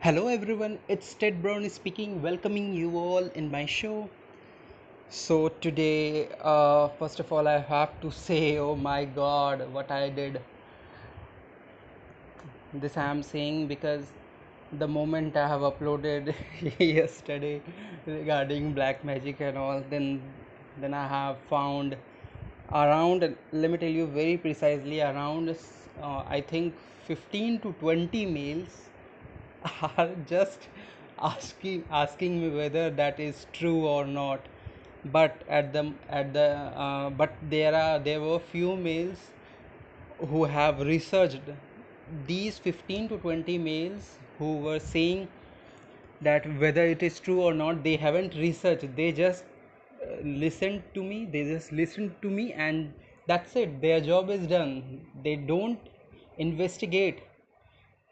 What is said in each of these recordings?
Hello everyone, it's Ted Brown speaking, welcoming you all in my show. So today, uh, first of all, I have to say, oh my God, what I did. This I am saying because the moment I have uploaded yesterday regarding black magic and all, then then I have found around. Let me tell you very precisely around. Uh, I think 15 to 20 mails are just asking asking me whether that is true or not. But at the at the uh, but there are there were few males who have researched these 15 to 20 males who were saying that whether it is true or not they haven't researched. They just uh, listened to me they just listened to me and that's it. Their job is done. They don't investigate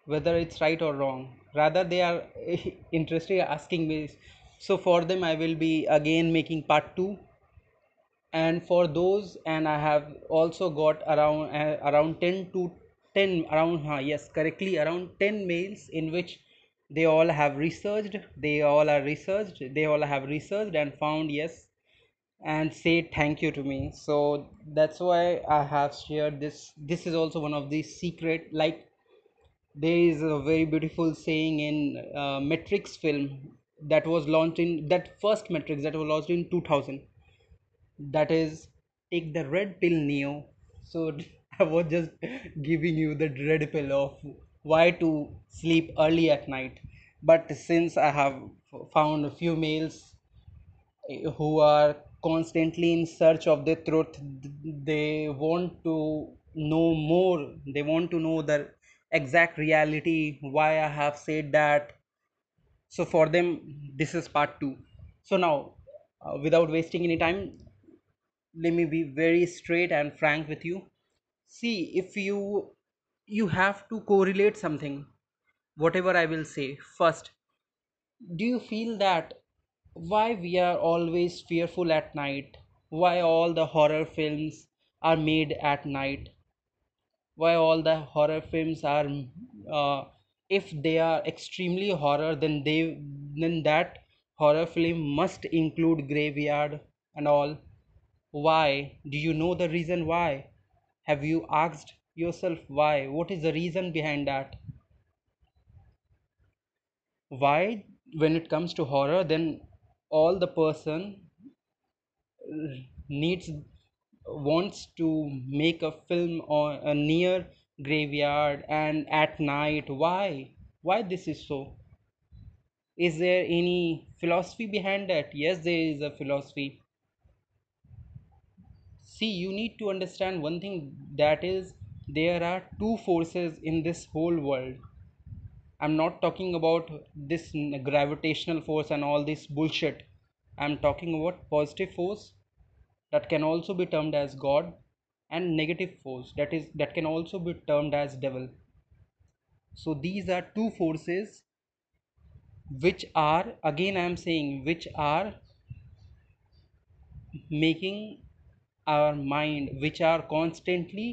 whether it's right or wrong rather they are interested asking me. So for them i will be again making part 2 and for those and i have also got around uh, around 10 to 10 around huh, yes correctly around 10 mails in which they all have researched. They all are researched. They all have researched and found yes and say thank you to me. So that's why i have shared this. This is also one of the secret like there is a very beautiful saying in uh, matrix film that was launched in that first matrix that was launched in 2000 that is take the red pill neo. So i was just giving you the red pill of why to sleep early at night. But since i have found a few males who are constantly in search of the truth they want to know more. They want to know the exact reality why i have said that. So for them this is part 2 so now uh, without wasting any time let me be very straight and frank with you. See if you you have to correlate something whatever i will say first do you feel that why we are always fearful at night? Why all the horror films are made at night why all the horror films are uh, if they are extremely horror then they then that horror film must include graveyard and all. Why? Do you know the reason why? Have you asked yourself why? What is the reason behind that? Why when it comes to horror then all the person needs wants to make a film on a near graveyard and at night. Why? Why this is so? Is there any philosophy behind that? Yes there is a philosophy. See you need to understand one thing that is there are two forces in this whole world. I'm not talking about this gravitational force and all this bullshit. I'm talking about positive force that can also be termed as god and negative force that is that can also be termed as devil. So these are two forces which are again i am saying which are making our mind which are constantly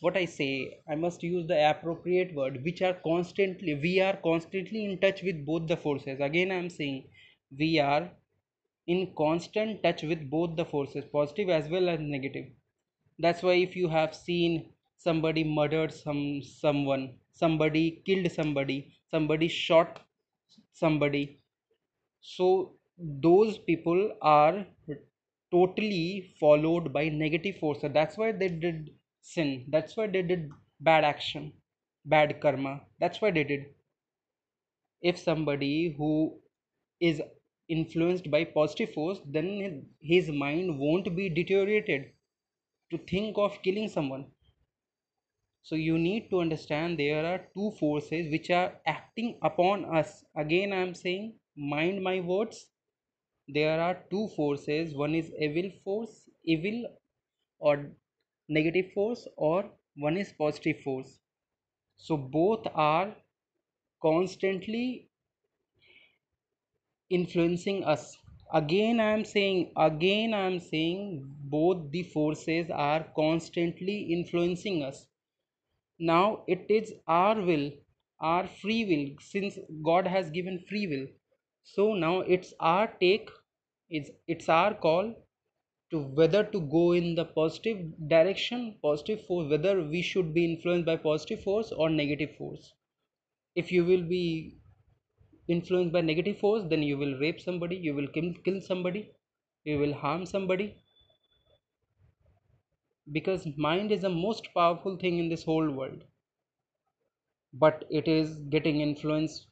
what i say i must use the appropriate word which are constantly we are constantly in touch with both the forces. Again i am saying we are in constant touch with both the forces positive as well as negative. That's why if you have seen somebody murdered some someone somebody killed somebody somebody shot somebody so those people are totally followed by negative forces. That's why they did sin. That's why they did bad action bad karma. That's why they did. If somebody who is influenced by positive force then his mind won't be deteriorated to think of killing someone. So you need to understand there are two forces which are acting upon us. Again i am saying mind my words. There are two forces. One is evil force evil or negative force or one is positive force. So both are constantly influencing us. Again i am saying again i am saying both the forces are constantly influencing us. Now it is our will our free will since god has given free will. So now it's our take it's it's our call to whether to go in the positive direction positive force whether we should be influenced by positive force or negative force. If you will be influenced by negative force then you will rape somebody you will kill, kill somebody you will harm somebody. Because mind is the most powerful thing in this whole world. But it is getting influenced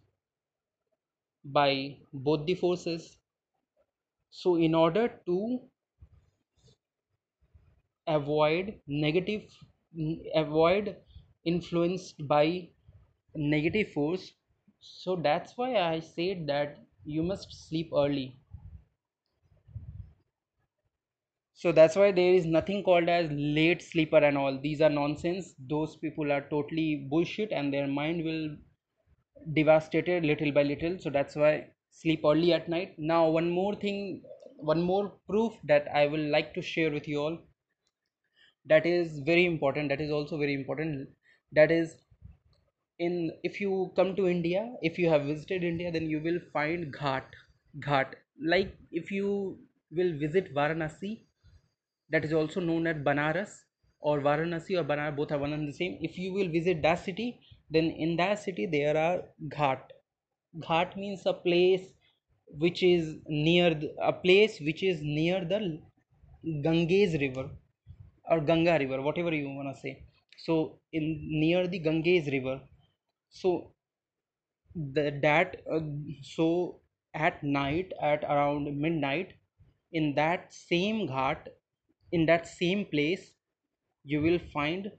by both the forces. So in order to avoid negative avoid influenced by negative force so that's why i said that you must sleep early. So that's why there is nothing called as late sleeper and all. These are nonsense. Those people are totally bullshit and their mind will devastated little by little. So that's why sleep early at night. Now one more thing one more proof that i will like to share with you all. That is very important. That is also very important. That is in if you come to india if you have visited india then you will find ghat. Ghat. Like if you will visit varanasi that is also known as banaras or varanasi or banaras both are one and the same. If you will visit that city then in that city there are ghat. Ghat means a place which is near the, a place which is near the ganges river or Ganga river, whatever you wanna say. So in near the Ganges river, so the that uh, so at night at around midnight in that same ghat in that same place you will find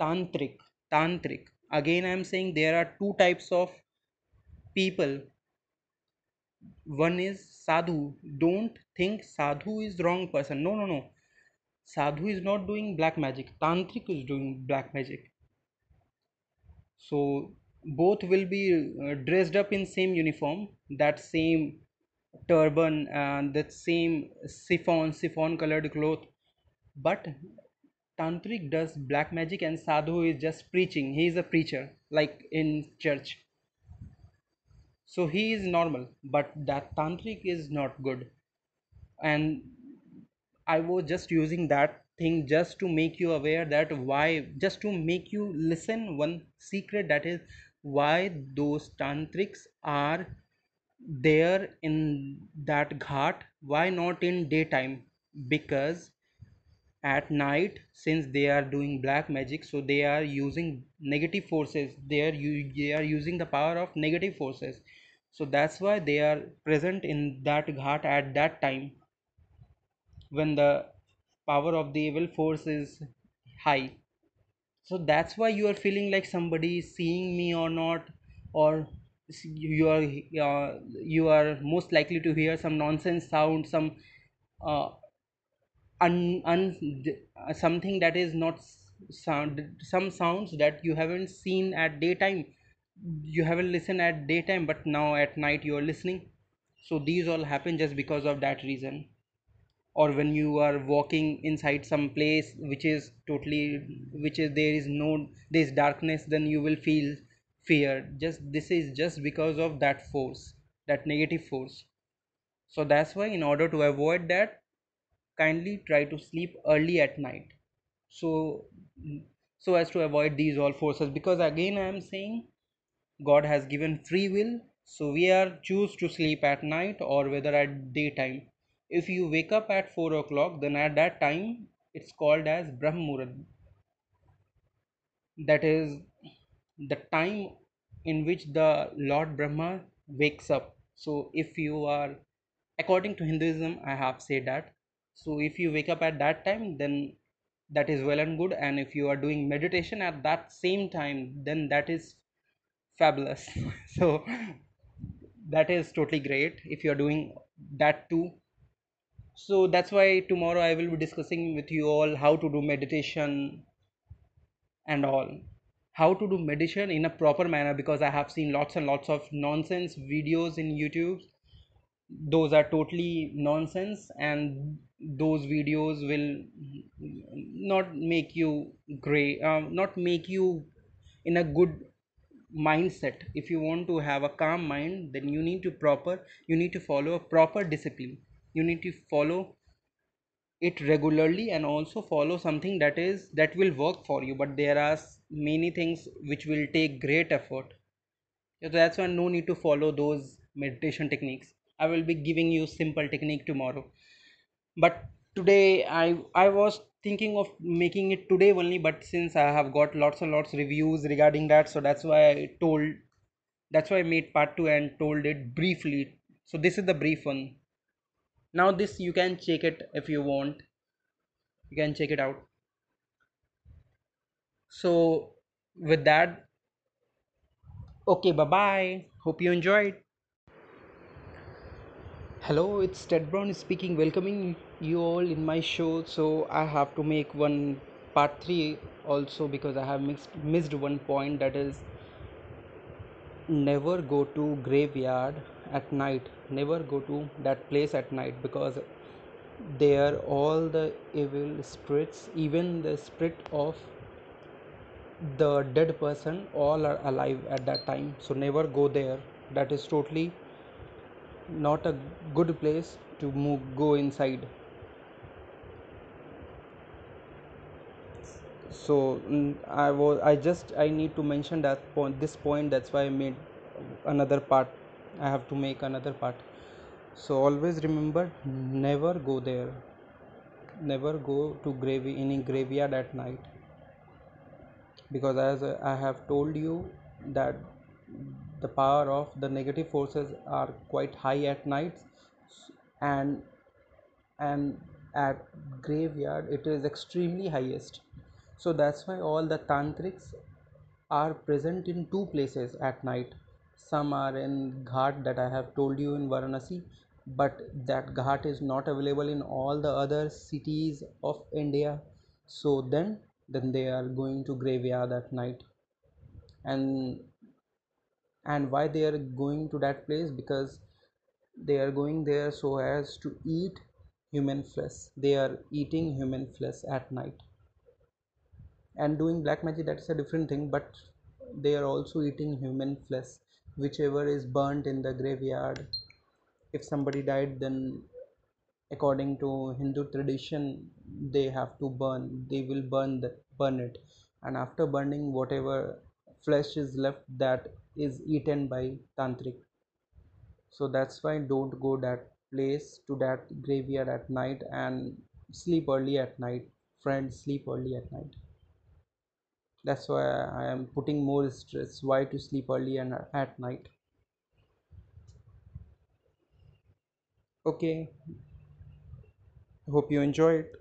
tantric tantric. Again i am saying there are two types of people. One is sadhu. Don't think sadhu is wrong person. No no no. Sadhu is not doing black magic. Tantric is doing black magic so both will be uh, dressed up in same uniform that same turban and that same chiffon chiffon colored cloth. But tantric does black magic and sadhu is just preaching. He is a preacher like in church. So he is normal but that tantric is not good. And i was just using that thing just to make you aware that why just to make you listen one secret that is why those tantrics are there in that ghat. Why not in daytime? Because at night since they are doing black magic so they are using negative forces. They are they are using the power of negative forces. So that's why they are present in that ghat at that time. When the power of the evil force is high. So that's why you are feeling like somebody is seeing me or not or you are uh, you are most likely to hear some nonsense sound some uh, un, un, something that is not sound some sounds that you haven't seen at daytime. You haven't listened at daytime but now at night you are listening. So these all happen just because of that reason or when you are walking inside some place which is totally which is there is no this darkness then you will feel fear. Just this is just because of that force that negative force. So that's why in order to avoid that kindly try to sleep early at night. So so as to avoid these all forces because again i am saying god has given free will. So we are choose to sleep at night or whether at daytime if you wake up at 4 o'clock then at that time it's called as brahmurat that is the time in which the lord brahma wakes up. So if you are according to hinduism i have said that. So if you wake up at that time then that is well and good. And if you are doing meditation at that same time then that is fabulous. So that is totally great. If you are doing that too so that's why tomorrow i will be discussing with you all how to do meditation and all. How to do meditation in a proper manner because i have seen lots and lots of nonsense videos in youtube. Those are totally nonsense and those videos will not make you great um, not make you in a good mindset. If you want to have a calm mind then you need to proper you need to follow a proper discipline you need to follow it regularly and also follow something that is that will work for you. But there are many things which will take great effort. So that's why no need to follow those meditation techniques. I will be giving you simple technique tomorrow. But today i i was thinking of making it today only but since i have got lots and lots reviews regarding that so that's why i told that's why i made part 2 and told it briefly. So this is the brief one now this you can check it if you want. You can check it out. So with that okay bye bye hope you enjoyed. Hello it's ted brown speaking welcoming you all in my show. So i have to make one part 3 also because i have mixed, missed one point that is never go to graveyard at night. Never go to that place at night because there all the evil spirits even the spirit of the dead person all are alive at that time. So never go there. That is totally not a good place to move go inside. So i was i just i need to mention that point this point. That's why i made another part i have to make another part. So always remember never go there. Never go to grave any graveyard at night. Because as i have told you that the power of the negative forces are quite high at night and and at graveyard it is extremely highest. So that's why all the tantrics are present in two places at night some are in ghat that i have told you in varanasi but that ghat is not available in all the other cities of india. So then then they are going to graveyard at night. And and why they are going to that place? Because they are going there so as to eat human flesh. They are eating human flesh at night. And doing black magic that's a different thing but they are also eating human flesh whichever is burnt in the graveyard. If somebody died then according to hindu tradition they have to burn. They will burn the, burn it. And after burning whatever flesh is left that is eaten by tantric. So that's why don't go that place to that graveyard at night and sleep early at night. Friends sleep early at night that's why i am putting more stress why to sleep early and at night. Okay. Hope you enjoy it